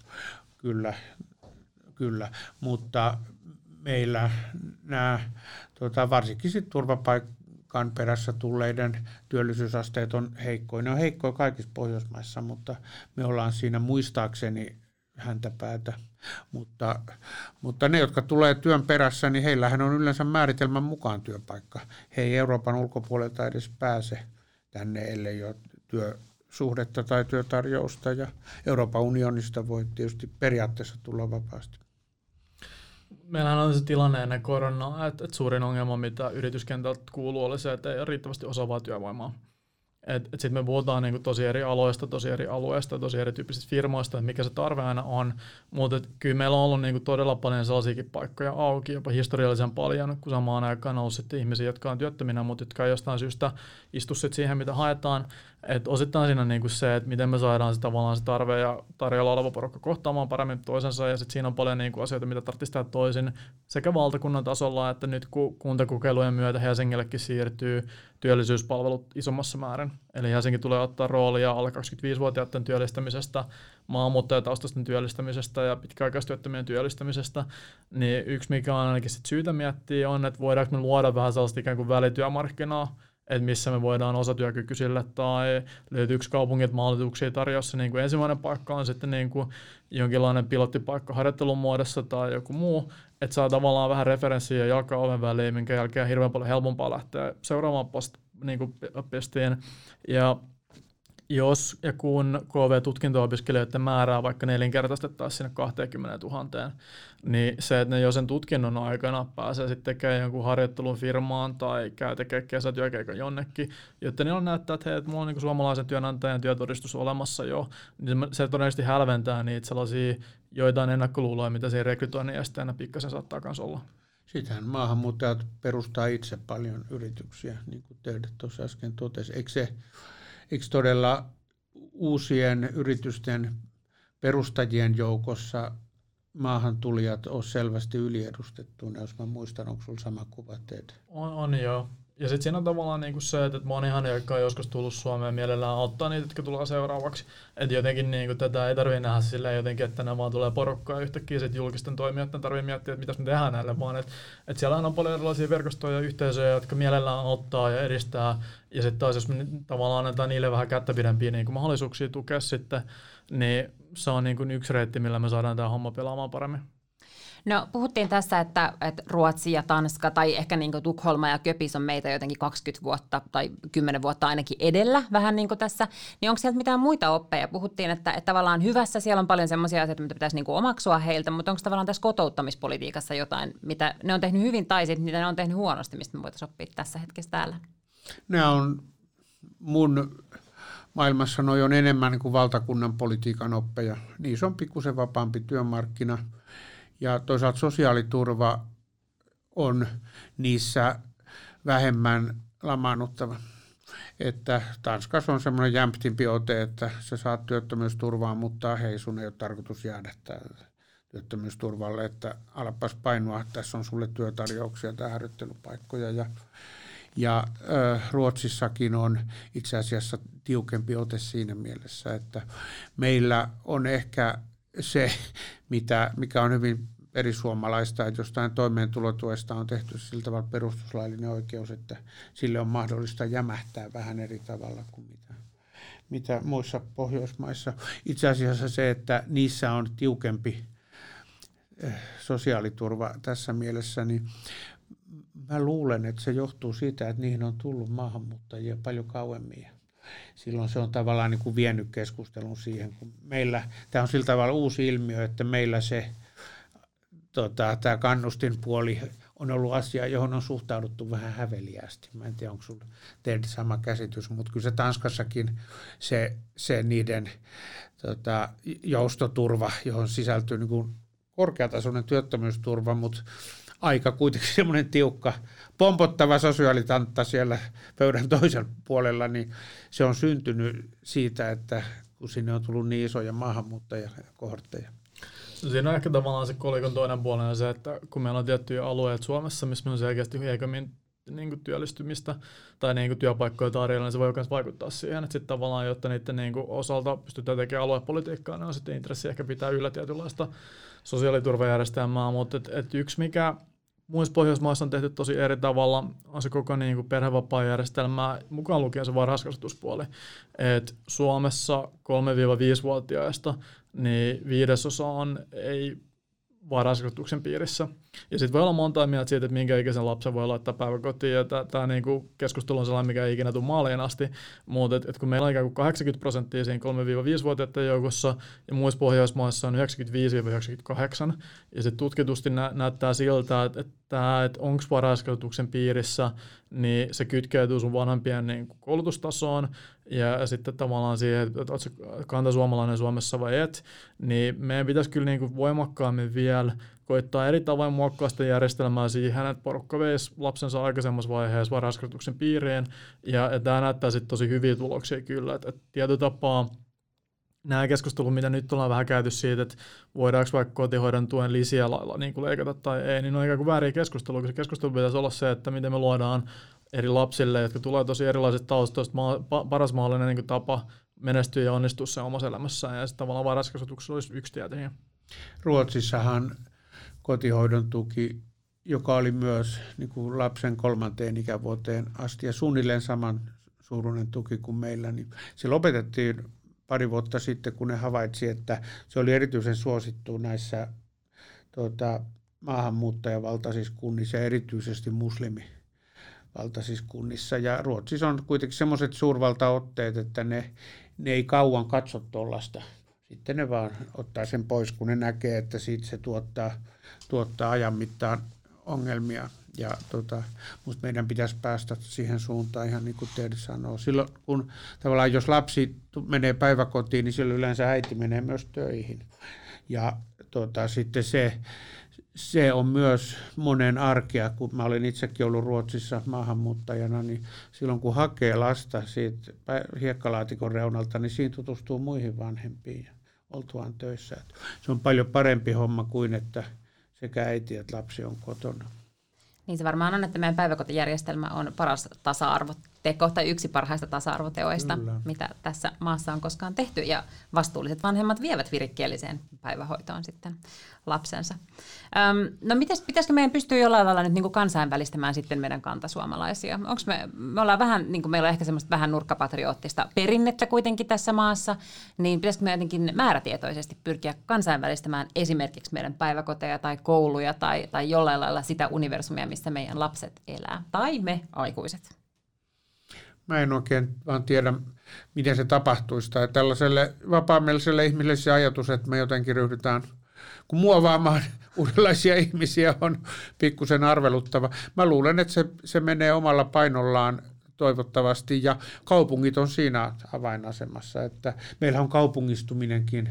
kyllä, kyllä. mutta meillä nämä tota, varsinkin sit turvapaikan perässä tulleiden työllisyysasteet on heikkoja. Ne on heikkoja kaikissa Pohjoismaissa, mutta me ollaan siinä muistaakseni häntä päätä. Mutta, mutta ne, jotka tulee työn perässä, niin heillähän on yleensä määritelmän mukaan työpaikka. He ei Euroopan ulkopuolelta edes pääse tänne, ellei ole työsuhdetta tai työtarjousta. Ja Euroopan unionista voi tietysti periaatteessa tulla vapaasti. Meillähän on se tilanne ennen koronaa, että, suurin ongelma, mitä yrityskentältä kuuluu, oli se, että ei ole riittävästi osaavaa työvoimaa. Sitten me puhutaan niinku tosi eri aloista, tosi eri alueista, tosi erityyppisistä firmoista, että mikä se tarve aina on. Mutta kyllä meillä on ollut niinku todella paljon sellaisiakin paikkoja auki, jopa historiallisen paljon, kun samaan aikaan on ollut ihmisiä, jotka on työttöminä, mutta jotka ei jostain syystä istu siihen, mitä haetaan. Et osittain siinä on niinku se, että miten me saadaan se, tavallaan se tarve ja tarjolla oleva porukka kohtaamaan paremmin toisensa, ja sitten siinä on paljon niinku asioita, mitä tarvitsisi tehdä toisin sekä valtakunnan tasolla, että nyt kun kuntakokeilujen myötä Helsingillekin siirtyy työllisyyspalvelut isommassa määrin. Eli Helsinki tulee ottaa roolia alle 25-vuotiaiden työllistämisestä, maahanmuuttajataustaisten työllistämisestä ja pitkäaikaistyöttömien työllistämisestä. Niin yksi, mikä on ainakin sit syytä miettiä, on, että voidaanko me luoda vähän sellaista ikään kuin välityömarkkinaa, että missä me voidaan osatyökykyisille tai löytyykö kaupungit mahdollisuuksia tarjossa. Niin kuin ensimmäinen paikka on sitten niin kuin jonkinlainen pilottipaikka harjoittelun muodossa tai joku muu, että saa tavallaan vähän referenssiä ja jakaa oven väliin, minkä jälkeen hirveän paljon helpompaa lähteä seuraamaan post, niin kuin pestiin. Ja jos ja kun KV-tutkinto-opiskelijoiden määrää vaikka nelinkertaistettaisiin sinne 20 000, niin se, että ne jo sen tutkinnon aikana pääsee sitten tekemään jonkun harjoittelun firmaan tai käy tekemään kesätyökeikan jonnekin, jotta niillä on näyttää, että hei, että mulla on niin suomalaisen työnantajan työtodistus olemassa jo, niin se todennäköisesti hälventää niitä sellaisia joitain ennakkoluuloja, mitä siinä rekrytoinnin esteenä pikkasen saattaa myös olla. Sitähän maahanmuuttajat perustaa itse paljon yrityksiä, niin kuin teidät tuossa äsken totesi. Eikö se eikö todella uusien yritysten perustajien joukossa maahantulijat ole selvästi yliedustettuina, jos mä muistan, onko sulla sama kuva teet? On, on joo. Ja sitten siinä on tavallaan niinku se, että monihan, jotka on joskus tullut Suomeen, mielellään auttaa niitä, jotka tulee seuraavaksi. Että jotenkin niinku tätä ei tarvitse nähdä silleen jotenkin, että nämä vaan tulee porukkaa yhtäkkiä sit julkisten toimijoiden tarvitsee miettiä, että mitä me tehdään näille, vaan että et siellä on paljon erilaisia verkostoja ja yhteisöjä, jotka mielellään auttaa ja edistää. Ja sitten taas jos me tavallaan annetaan niille vähän kättä pidempiä niin mahdollisuuksia tukea sitten, niin se on niin kuin yksi reitti, millä me saadaan tämä homma pelaamaan paremmin. No puhuttiin tässä, että, että Ruotsi ja Tanska tai ehkä niin Tukholma ja Köpis on meitä jotenkin 20 vuotta tai 10 vuotta ainakin edellä vähän niin tässä. Niin onko sieltä mitään muita oppeja? Puhuttiin, että, että tavallaan hyvässä siellä on paljon sellaisia asioita, mitä pitäisi niin omaksua heiltä, mutta onko tavallaan tässä kotouttamispolitiikassa jotain, mitä ne on tehnyt hyvin tai sitten mitä ne on tehnyt huonosti, mistä me voitaisiin oppia tässä hetkessä täällä? Ne on mun maailmassa noin on enemmän kuin valtakunnan politiikan oppeja. Niissä on pikkusen vapaampi työmarkkina – ja toisaalta sosiaaliturva on niissä vähemmän lamaannuttava. Että Tanskassa on semmoinen jämptimpi ote, että sä saat työttömyysturvaa, mutta hei, sun ei ole tarkoitus jäädä työttömyysturvalle, että alapas painua, tässä on sulle työtarjouksia tai harjoittelupaikkoja. Ja, ja ö, Ruotsissakin on itse asiassa tiukempi ote siinä mielessä, että meillä on ehkä se, mitä, mikä on hyvin perisuomalaista, että jostain toimeentulotuesta on tehty sillä tavalla perustuslaillinen oikeus, että sille on mahdollista jämähtää vähän eri tavalla kuin mitä, mitä muissa Pohjoismaissa. Itse asiassa se, että niissä on tiukempi eh, sosiaaliturva tässä mielessä, niin mä luulen, että se johtuu siitä, että niihin on tullut maahanmuuttajia paljon kauemmin silloin se on tavallaan niin kuin vienyt keskustelun siihen, kun meillä, tämä on sillä tavalla uusi ilmiö, että meillä se tota, tämä kannustinpuoli on ollut asia, johon on suhtauduttu vähän häveliästi. Mä en tiedä, onko sinulla teidän sama käsitys, mutta kyllä se Tanskassakin se, se niiden tota, joustoturva, johon sisältyy niin kuin korkeatasoinen työttömyysturva, mutta aika kuitenkin semmoinen tiukka, pompottava sosiaalitantta siellä pöydän toisella puolella, niin se on syntynyt siitä, että kun sinne on tullut niin isoja maahanmuuttajakohortteja. No siinä on ehkä tavallaan se kolikon toinen puoli on se, että kun meillä on tiettyjä alueita Suomessa, missä me on selkeästi heikommin niin kuin työllistymistä tai niin kuin työpaikkoja tarjolla, niin se voi myös vaikuttaa siihen, että sitten tavallaan, jotta niiden niin kuin osalta pystytään tekemään aluepolitiikkaa, niin on sitten intressi ehkä pitää yllä tietynlaista sosiaaliturvajärjestelmää, mutta et, et yksi mikä muissa Pohjoismaissa on tehty tosi eri tavalla, on se koko niin kuin perhevapaajärjestelmä, mukaan lukien se varhaiskasvatuspuoli. Et Suomessa 3-5-vuotiaista niin viidesosa on ei varhaiskasvatuksen piirissä. Ja sitten voi olla monta mieltä siitä, että minkä ikäisen lapsen voi laittaa päiväkotiin, ja tämä niinku keskustelu on sellainen, mikä ei ikinä tule maaliin asti, mutta et, et kun meillä on ikään kuin 80 prosenttia siinä 3-5-vuotiaiden joukossa, ja muissa Pohjoismaissa on 95-98, ja sitten tutkitusti nä- näyttää siltä, että, että, että onko varhaiskasvatuksen piirissä, niin se kytkeytyy sun vanhempien niin koulutustasoon, ja sitten tavallaan siihen, että oletko kanta suomalainen Suomessa vai et, niin meidän pitäisi kyllä niin kuin voimakkaammin vielä koittaa eri tavoin muokkaa sitä järjestelmää siihen, että porukka veisi lapsensa aikaisemmassa vaiheessa varhaiskasvatuksen piiriin, ja, tämä näyttää sitten tosi hyviä tuloksia kyllä, että, että tietyllä tapaa nämä keskustelut, mitä nyt ollaan vähän käyty siitä, että voidaanko vaikka kotihoidon tuen lisiä lailla niin kuin leikata tai ei, niin on ikään kuin väärin keskustelua, koska keskustelu pitäisi olla se, että miten me luodaan eri lapsille, jotka tulee tosi erilaiset taustoista, paras mahdollinen niin tapa menestyä ja onnistua sen omassa elämässään, ja sitten tavallaan varhaiskasvatuksessa olisi yksi tieto. Ruotsissahan kotihoidon tuki, joka oli myös niin kuin lapsen kolmanteen ikävuoteen asti ja suunnilleen saman suuruinen tuki kuin meillä, niin se lopetettiin pari vuotta sitten, kun ne havaitsi, että se oli erityisen suosittu näissä tuota, maahanmuuttajavaltaisissa kunnissa ja erityisesti muslimi kunnissa. Ja Ruotsissa on kuitenkin semmoiset suurvaltaotteet, että ne, ne ei kauan katso tuollaista. Sitten ne vaan ottaa sen pois, kun ne näkee, että siitä se tuottaa, tuottaa ajan mittaan ongelmia. Ja tota, musta meidän pitäisi päästä siihen suuntaan ihan niin kuin Ted sanoo. Silloin kun tavallaan jos lapsi menee päiväkotiin, niin silloin yleensä äiti menee myös töihin. Ja tota, sitten se, se on myös monen arkea, kun mä olin itsekin ollut Ruotsissa maahanmuuttajana, niin silloin kun hakee lasta siitä hiekkalaatikon reunalta, niin siinä tutustuu muihin vanhempiin oltuaan töissä. Se on paljon parempi homma kuin, että sekä äiti että lapsi on kotona. Niin se varmaan on, että meidän päiväkotijärjestelmä on paras tasa-arvoteko tai yksi parhaista tasa-arvoteoista, Kyllä. mitä tässä maassa on koskaan tehty. Ja vastuulliset vanhemmat vievät virikkieliseen päivähoitoon sitten lapsensa. Öm, no mites, pitäisikö meidän pystyä jollain lailla nyt niin kuin kansainvälistämään sitten meidän kantasuomalaisia? Onko me, me ollaan vähän, niin kuin meillä on ehkä semmoista vähän nurkkapatriottista perinnettä kuitenkin tässä maassa, niin pitäisikö me jotenkin määrätietoisesti pyrkiä kansainvälistämään esimerkiksi meidän päiväkoteja tai kouluja tai, tai jollain lailla sitä universumia, missä meidän lapset elää, tai me aikuiset? Mä en oikein vaan tiedä, miten se tapahtuisi. Tai tällaiselle vapaamieliselle ihmiselle se ajatus, että me jotenkin ryhdytään – kun muovaamaan uudenlaisia ihmisiä on pikkusen arveluttava. Mä luulen, että se, se menee omalla painollaan toivottavasti ja kaupungit on siinä avainasemassa, että meillä on kaupungistuminenkin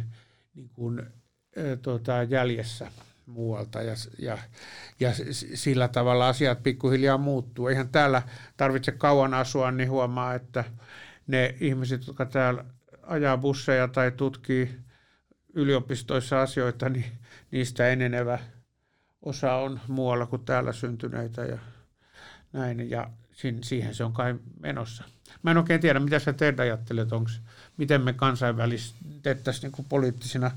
niin kuin, tuota, jäljessä muualta ja, ja, ja sillä tavalla asiat pikkuhiljaa muuttuu. Eihän täällä tarvitse kauan asua, niin huomaa, että ne ihmiset, jotka täällä ajaa busseja tai tutkii yliopistoissa asioita, niin niistä enenevä osa on muualla kuin täällä syntyneitä ja näin. Ja siihen se on kai menossa. Mä en oikein tiedä, mitä sä teet ajattelet, onko, miten me kansainvälistettäisiin niin poliittisina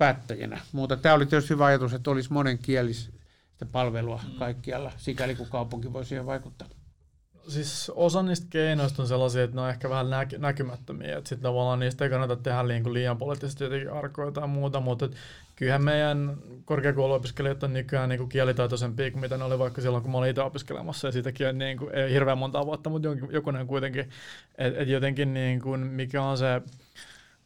päättäjinä. Mutta tämä oli tietysti hyvä ajatus, että olisi monenkielistä palvelua kaikkialla, sikäli kun kaupunki voi siihen vaikuttaa. Siis osa niistä keinoista on sellaisia, että ne on ehkä vähän näky- näkymättömiä, että sitten tavallaan niistä ei kannata tehdä niin liian poliittisesti jotenkin arkoja tai muuta, mutta et kyllähän meidän korkeakouluopiskelijat on nykyään niin kuin kielitaitoisempia kuin mitä ne oli vaikka silloin, kun mä olin itse opiskelemassa, ja siitäkin on niin kuin, ei hirveän monta vuotta, mutta jokunen kuitenkin, että et jotenkin niin kuin, mikä on se,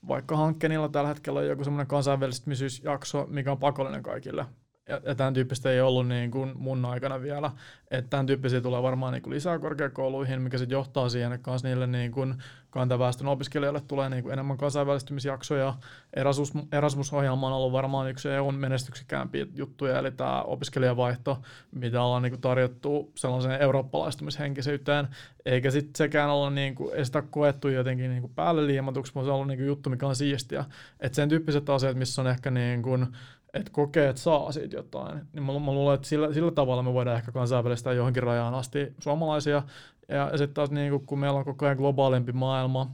vaikka hankkeenilla tällä hetkellä on joku semmoinen kansainvälistymisjakso, mikä on pakollinen kaikille, ja, ja tämän tyyppistä ei ollut niin kuin mun aikana vielä. Että tämän tyyppisiä tulee varmaan niin kuin lisää korkeakouluihin, mikä sitten johtaa siihen, että myös niille niin kuin kantaväestön opiskelijoille tulee niin kuin enemmän kansainvälistymisjaksoja. Erasmus, Erasmus-ohjelma on ollut varmaan yksi EUn menestyksekkäämpiä juttuja, eli tämä opiskelijavaihto, mitä ollaan niin kuin tarjottu sellaiseen eurooppalaistumishenkisyyteen, eikä sitten sekään olla niin kuin, ei sitä koettu jotenkin niin kuin päälle liimatuksi, mutta se on ollut niin kuin juttu, mikä on siistiä. Että sen tyyppiset asiat, missä on ehkä niin kuin, että kokee, että saa siitä jotain, niin mä, mä luulen, että sillä, sillä tavalla me voidaan ehkä kansainvälistää johonkin rajaan asti suomalaisia. Ja, ja sitten taas niin kun meillä on koko ajan globaalimpi maailma,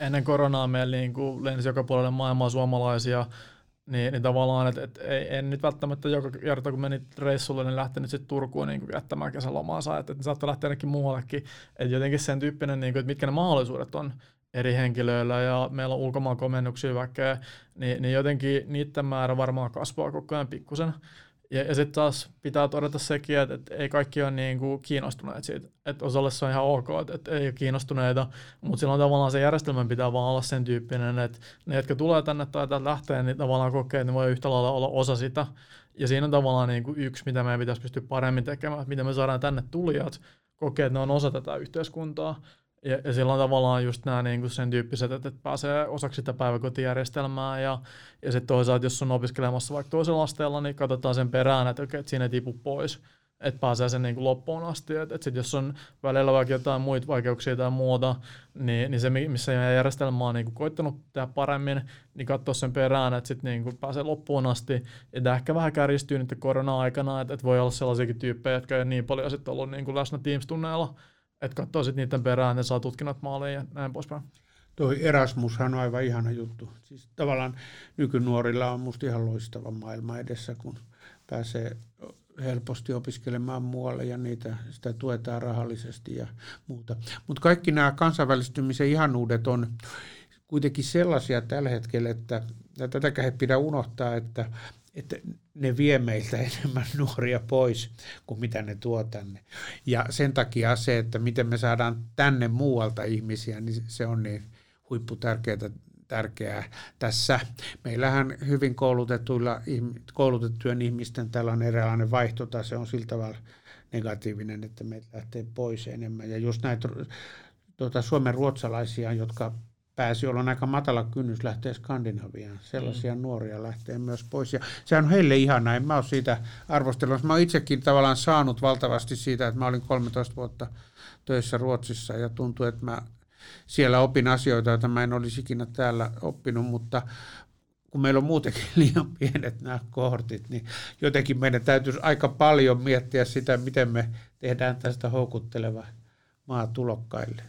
ennen koronaa meillä niin kuin lensi joka puolelle maailmaa suomalaisia, niin, niin tavallaan, että et, ei, en nyt välttämättä joka kerta, kun menit reissulle, niin lähtenyt sitten Turkuun niin jättämään kesälomaansa, että et saattaa lähteä ainakin muuallekin. Että jotenkin sen tyyppinen, niin kuin, että mitkä ne mahdollisuudet on eri henkilöillä ja meillä on ulkomaan komennuksia väkeä, niin, niin jotenkin niiden määrä varmaan kasvaa koko ajan pikkusen. Ja, ja sitten taas pitää todeta sekin, että, että ei kaikki ole niin kuin kiinnostuneet siitä. Että osalle se on ihan ok, että, että ei ole kiinnostuneita, mutta silloin tavallaan se järjestelmän pitää vaan olla sen tyyppinen, että ne, jotka tulee tänne tai täältä lähtee, niin tavallaan kokee, että ne voi yhtä lailla olla osa sitä. Ja siinä on tavallaan niin kuin yksi, mitä meidän pitäisi pystyä paremmin tekemään, että miten me saadaan tänne tulijat kokea, että ne on osa tätä yhteiskuntaa. Ja, ja silloin tavallaan just nämä niin kuin sen tyyppiset, että, että pääsee osaksi sitä päiväkotijärjestelmää ja, ja sitten toisaalta, jos on opiskelemassa vaikka toisella asteella, niin katsotaan sen perään, että, okay, että siinä ei tipu pois, että pääsee sen niin kuin loppuun asti. Että, että sit jos on välillä vaikka jotain muita vaikeuksia tai muuta, niin, niin se, missä järjestelmä on niin kuin koittanut tehdä paremmin, niin katsoa sen perään, että sitten niin pääsee loppuun asti. Ja ehkä vähän kärjistyy nyt korona-aikana, että, että voi olla sellaisiakin tyyppejä, jotka ei niin paljon sitten ollut niin kuin läsnä Teams-tunneilla, että katsoo sitten niiden perään, ne saa tutkinnot maaliin ja näin poispäin. Toi Erasmushan on aivan ihana juttu. Siis tavallaan nykynuorilla on musta ihan loistava maailma edessä, kun pääsee helposti opiskelemaan muualle ja niitä, sitä tuetaan rahallisesti ja muuta. Mutta kaikki nämä kansainvälistymisen ihanuudet on kuitenkin sellaisia tällä hetkellä, että ja tätäkään ei pidä unohtaa, että että ne vie meiltä enemmän nuoria pois kuin mitä ne tuo tänne. Ja sen takia se, että miten me saadaan tänne muualta ihmisiä, niin se on niin huipputärkeää tärkeää tässä. Meillähän hyvin koulutetuilla, koulutettujen ihmisten tällainen eräänlainen vaihtotase on sillä tavalla negatiivinen, että meitä lähtee pois enemmän. Ja just näitä tuota, suomen ruotsalaisia, jotka pääsi, jolloin aika matala kynnys lähteä Skandinaviaan. Sellaisia mm. nuoria lähtee myös pois. Ja sehän on heille ihana. En mä ole siitä arvostellut. Mä oon itsekin tavallaan saanut valtavasti siitä, että mä olin 13 vuotta töissä Ruotsissa ja tuntuu, että mä siellä opin asioita, joita mä en olisi ikinä täällä oppinut, mutta kun meillä on muutenkin liian pienet nämä kohortit, niin jotenkin meidän täytyisi aika paljon miettiä sitä, miten me tehdään tästä houkutteleva maa tulokkaille.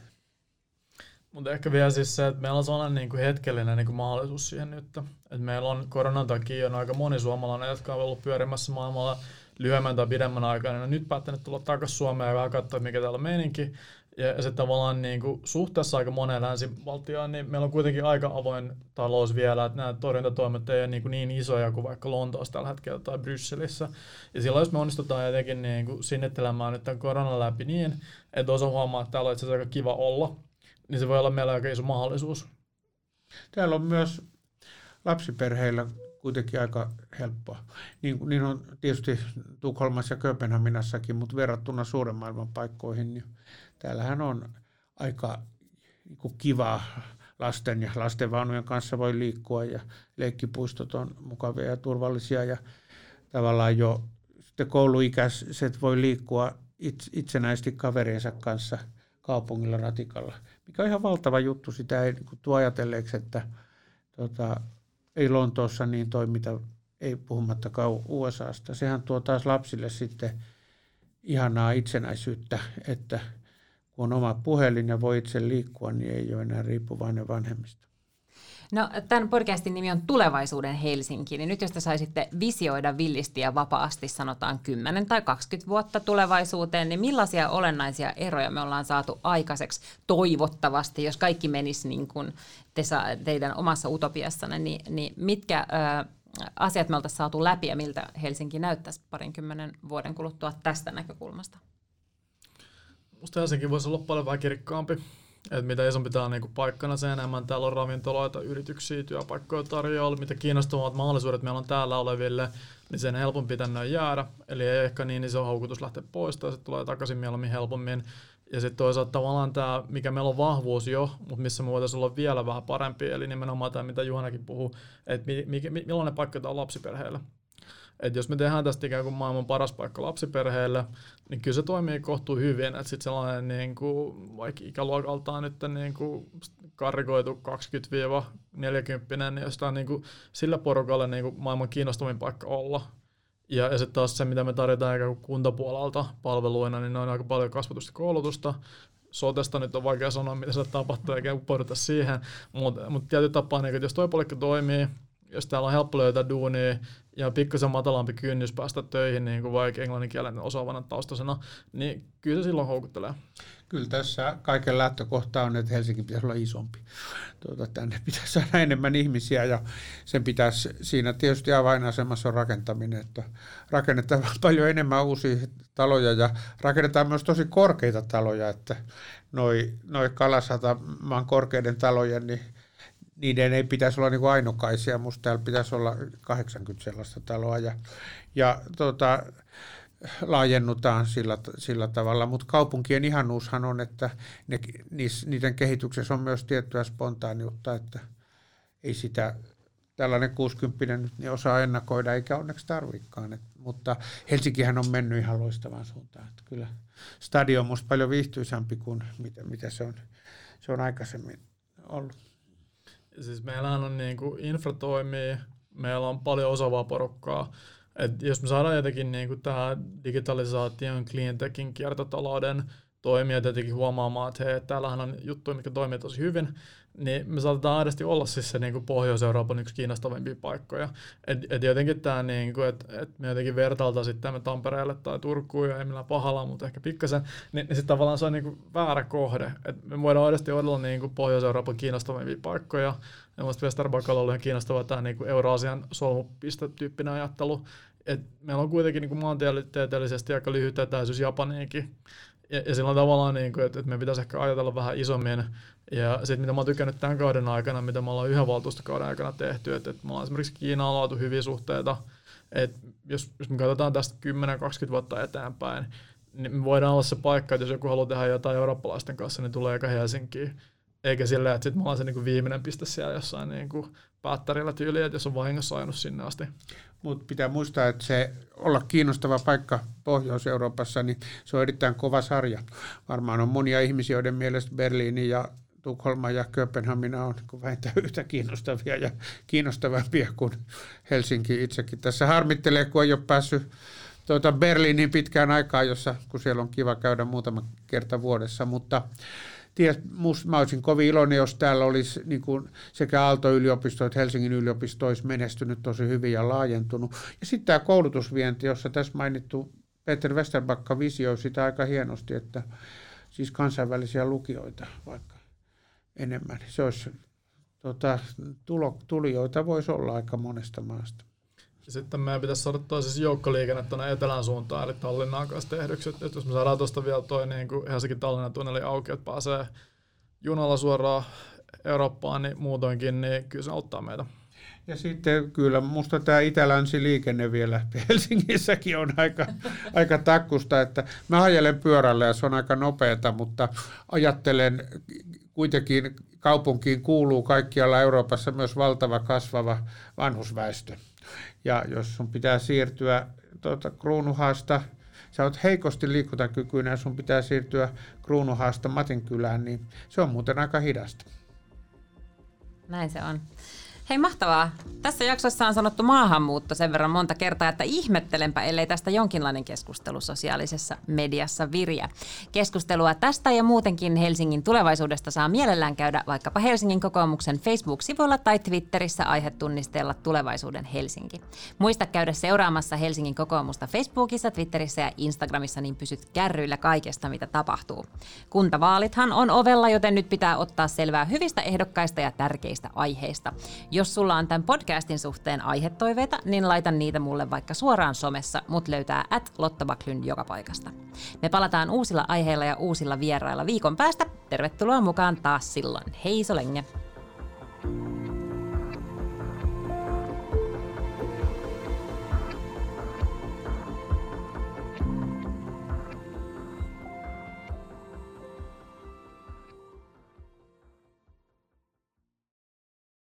Mutta ehkä vielä siis se, että meillä on sellainen niin kuin hetkellinen niin kuin mahdollisuus siihen nyt. Että meillä on koronan takia on aika moni suomalainen, jotka on ollut pyörimässä maailmalla lyhyemmän tai pidemmän aikaa, niin nyt päättänyt tulla takaisin Suomeen ja vähän katsoa, mikä täällä on meininki. Ja, ja sitten tavallaan niin kuin suhteessa aika moneen länsivaltioon, niin meillä on kuitenkin aika avoin talous vielä, että nämä torjuntatoimet ei ole niin, kuin niin isoja kuin vaikka Lontoossa tällä hetkellä tai Brysselissä. Ja silloin jos me onnistutaan jotenkin niin kuin sinnittelemään nyt tämän koronan läpi niin, että osa huomaa, että täällä on itse asiassa aika kiva olla, niin se voi olla meillä aika iso mahdollisuus. Täällä on myös lapsiperheillä kuitenkin aika helppoa. Niin, niin on tietysti Tukholmassa ja Kööpenhaminassakin, mutta verrattuna suuren maailman paikkoihin, niin täällähän on aika niin kuin kivaa lasten ja lastenvaunujen kanssa voi liikkua ja leikkipuistot on mukavia ja turvallisia ja tavallaan jo sitten kouluikäiset voi liikkua itsenäisesti kaveriensa kanssa kaupungilla ratikalla – mikä on ihan valtava juttu. Sitä ei niin tuo ajatelleeksi, että tota, ei Lontoossa niin toimita, ei puhumattakaan USAsta. Sehän tuo taas lapsille sitten ihanaa itsenäisyyttä, että kun on oma puhelin ja voi itse liikkua, niin ei ole enää riippuvainen vanhemmista. No, tämän podcastin nimi on Tulevaisuuden Helsinki, niin nyt jos te saisitte visioida villisti ja vapaasti, sanotaan 10 tai 20 vuotta tulevaisuuteen, niin millaisia olennaisia eroja me ollaan saatu aikaiseksi toivottavasti, jos kaikki menisi niin kuin te saa, teidän omassa utopiassanne, niin, niin mitkä ö, asiat me oltaisiin saatu läpi ja miltä Helsinki näyttäisi parinkymmenen vuoden kuluttua tästä näkökulmasta? Minusta Helsinki voisi olla paljon vähän kirkkaampi että mitä isompi tämä on niin kuin paikkana, se enemmän täällä on ravintoloita, yrityksiä, työpaikkoja tarjolla, mitä kiinnostavammat mahdollisuudet meillä on täällä oleville, niin sen helpompi tänne on jäädä. Eli ei ehkä niin iso houkutus lähteä pois, tai se tulee takaisin mieluummin helpommin. Ja sitten toisaalta tavallaan tämä, mikä meillä on vahvuus jo, mutta missä me voitaisiin olla vielä vähän parempi, eli nimenomaan tämä, mitä Juhanakin puhuu, että mi, mi, millainen paikka tämä on lapsiperheille. Että jos me tehdään tästä ikään kuin maailman paras paikka lapsiperheelle, niin kyllä se toimii kohtuu hyvin, että sitten sellainen niin kuin, vaikka ikäluokaltaan nyt niin kuin karikoitu 20-40, niin jostain niin kuin, sillä porukalle niin kuin maailman kiinnostavin paikka olla. Ja, ja sitten taas se, mitä me tarjotaan ikään kuin kuntapuolelta palveluina, niin ne on aika paljon kasvatusta ja koulutusta. Sotesta nyt on vaikea sanoa, mitä se tapahtuu, eikä upouduta siihen, mutta mut tietyllä tapaa, niin, että jos tuo polikka toimii, jos täällä on helppo löytää duunia ja pikkasen matalampi kynnys päästä töihin, niin kuin vaikka englannin kielen osaavana taustasena, niin kyllä se silloin houkuttelee. Kyllä tässä kaiken lähtökohta on, että Helsinki pitäisi olla isompi. Tuota, tänne pitäisi saada enemmän ihmisiä ja sen pitäisi, siinä tietysti avainasemassa on rakentaminen, että rakennetaan paljon enemmän uusia taloja ja rakennetaan myös tosi korkeita taloja, että noi, noi Kalasatamaan korkeiden talojen, niin niiden ei pitäisi olla niin ainokaisia. Musta täällä pitäisi olla 80 sellaista taloa ja, ja tota, laajennutaan sillä, sillä tavalla, mutta kaupunkien ihanuushan on, että ne, niiden kehityksessä on myös tiettyä spontaaniutta, että ei sitä tällainen 60 nyt niin osaa ennakoida, eikä onneksi tarvikaan. Et, mutta Helsinkihän on mennyt ihan loistavaan suuntaan. Että kyllä stadion on musta paljon viihtyisämpi kuin mitä, mitä se, on, se on aikaisemmin ollut. Siis meillähän on niin kuin infra toimii, meillä on paljon osaavaa porukkaa, et jos me saadaan jotenkin niin kuin tähän digitalisaation, cleantechin, kiertotalouden toimijat jotenkin huomaamaan, että hei, täällähän on juttuja, mitkä toimii tosi hyvin, niin me saatetaan aidosti olla siis se niin kuin Pohjois-Euroopan yksi kiinnostavimpia paikkoja. Et, et jotenkin tämä, niin kuin, että et me jotenkin vertailta sitten me Tampereelle tai Turkuun, ja ei millään pahalla, mutta ehkä pikkasen, niin, niin sitten tavallaan se on niin kuin väärä kohde. Et me voidaan aidosti olla niin kuin Pohjois-Euroopan kiinnostavimpia paikkoja, ja musta Westerbackalla on ihan kiinnostava tämä niin Euraasian solmupiste-tyyppinen ajattelu. Et meillä on kuitenkin niin kuin maantieteellisesti aika lyhyt etäisyys Japaniinkin. Ja, ja silloin tavallaan, niin kuin, että, että me pitäisi ehkä ajatella vähän isommin. Ja sitten mitä mä oon tykännyt tämän kauden aikana, mitä me ollaan yhden valtuustokauden aikana tehty, että, että me ollaan esimerkiksi Kiinaan laatu hyviä suhteita. Että jos, jos me katsotaan tästä 10-20 vuotta eteenpäin, niin me voidaan olla se paikka, että jos joku haluaa tehdä jotain eurooppalaisten kanssa, niin tulee aika Helsinkiin eikä sillä, että sit me ollaan se niinku viimeinen piste siellä jossain niinku päättärillä tyyliin, että jos on vahingossa ajanut sinne asti. Mutta pitää muistaa, että se olla kiinnostava paikka Pohjois-Euroopassa, niin se on erittäin kova sarja. Varmaan on monia ihmisiä, joiden mielestä Berliini ja Tukholma ja Kööpenhamina on niin vähintään yhtä kiinnostavia ja kiinnostavampia kuin Helsinki itsekin. Tässä harmittelee, kun ei ole päässyt tuota Berliiniin pitkään aikaa, jossa, kun siellä on kiva käydä muutama kerta vuodessa, mutta ties, must, mä olisin kovin iloinen, jos täällä olisi niin kuin sekä Aalto-yliopisto että Helsingin yliopisto olisi menestynyt tosi hyvin ja laajentunut. Ja sitten tämä koulutusvienti, jossa tässä mainittu Peter Westerbakka visioi sitä aika hienosti, että siis kansainvälisiä lukijoita vaikka enemmän. Se olisi, tota, tulo, tulijoita voisi olla aika monesta maasta. Sitten meidän pitäisi saada toi siis joukkoliikenne tuonne etelän suuntaan, eli Tallinnaan kanssa tehdyksi. Että jos me saadaan tuosta vielä toi niin kuin Helsinki Tallinnan tunneli auki, että pääsee junalla suoraan Eurooppaan, niin muutoinkin, niin kyllä se auttaa meitä. Ja sitten kyllä minusta tämä itä-länsi-liikenne vielä Helsingissäkin on aika, aika takkusta, että mä ajelen pyörällä ja se on aika nopeata, mutta ajattelen kuitenkin kaupunkiin kuuluu kaikkialla Euroopassa myös valtava kasvava vanhusväestö. Ja jos sun pitää siirtyä tuota, kruunuhaasta, sä oot heikosti liikuntakykyinen ja sun pitää siirtyä kruunuhaasta Matinkylään, niin se on muuten aika hidasta. Näin se on. Hei mahtavaa. Tässä jaksossa on sanottu maahanmuutto sen verran monta kertaa, että ihmettelenpä, ellei tästä jonkinlainen keskustelu sosiaalisessa mediassa viriä. Keskustelua tästä ja muutenkin Helsingin tulevaisuudesta saa mielellään käydä vaikkapa Helsingin kokoomuksen Facebook-sivuilla tai Twitterissä aihetunnisteella Tulevaisuuden Helsinki. Muista käydä seuraamassa Helsingin kokoomusta Facebookissa, Twitterissä ja Instagramissa, niin pysyt kärryillä kaikesta, mitä tapahtuu. Kuntavaalithan on ovella, joten nyt pitää ottaa selvää hyvistä ehdokkaista ja tärkeistä aiheista. Jos sulla on tämän podcastin suhteen aihetoiveita, niin laita niitä mulle vaikka suoraan somessa. Mut löytää at Lotta Backlund joka paikasta. Me palataan uusilla aiheilla ja uusilla vierailla viikon päästä. Tervetuloa mukaan taas silloin. Hei so länge!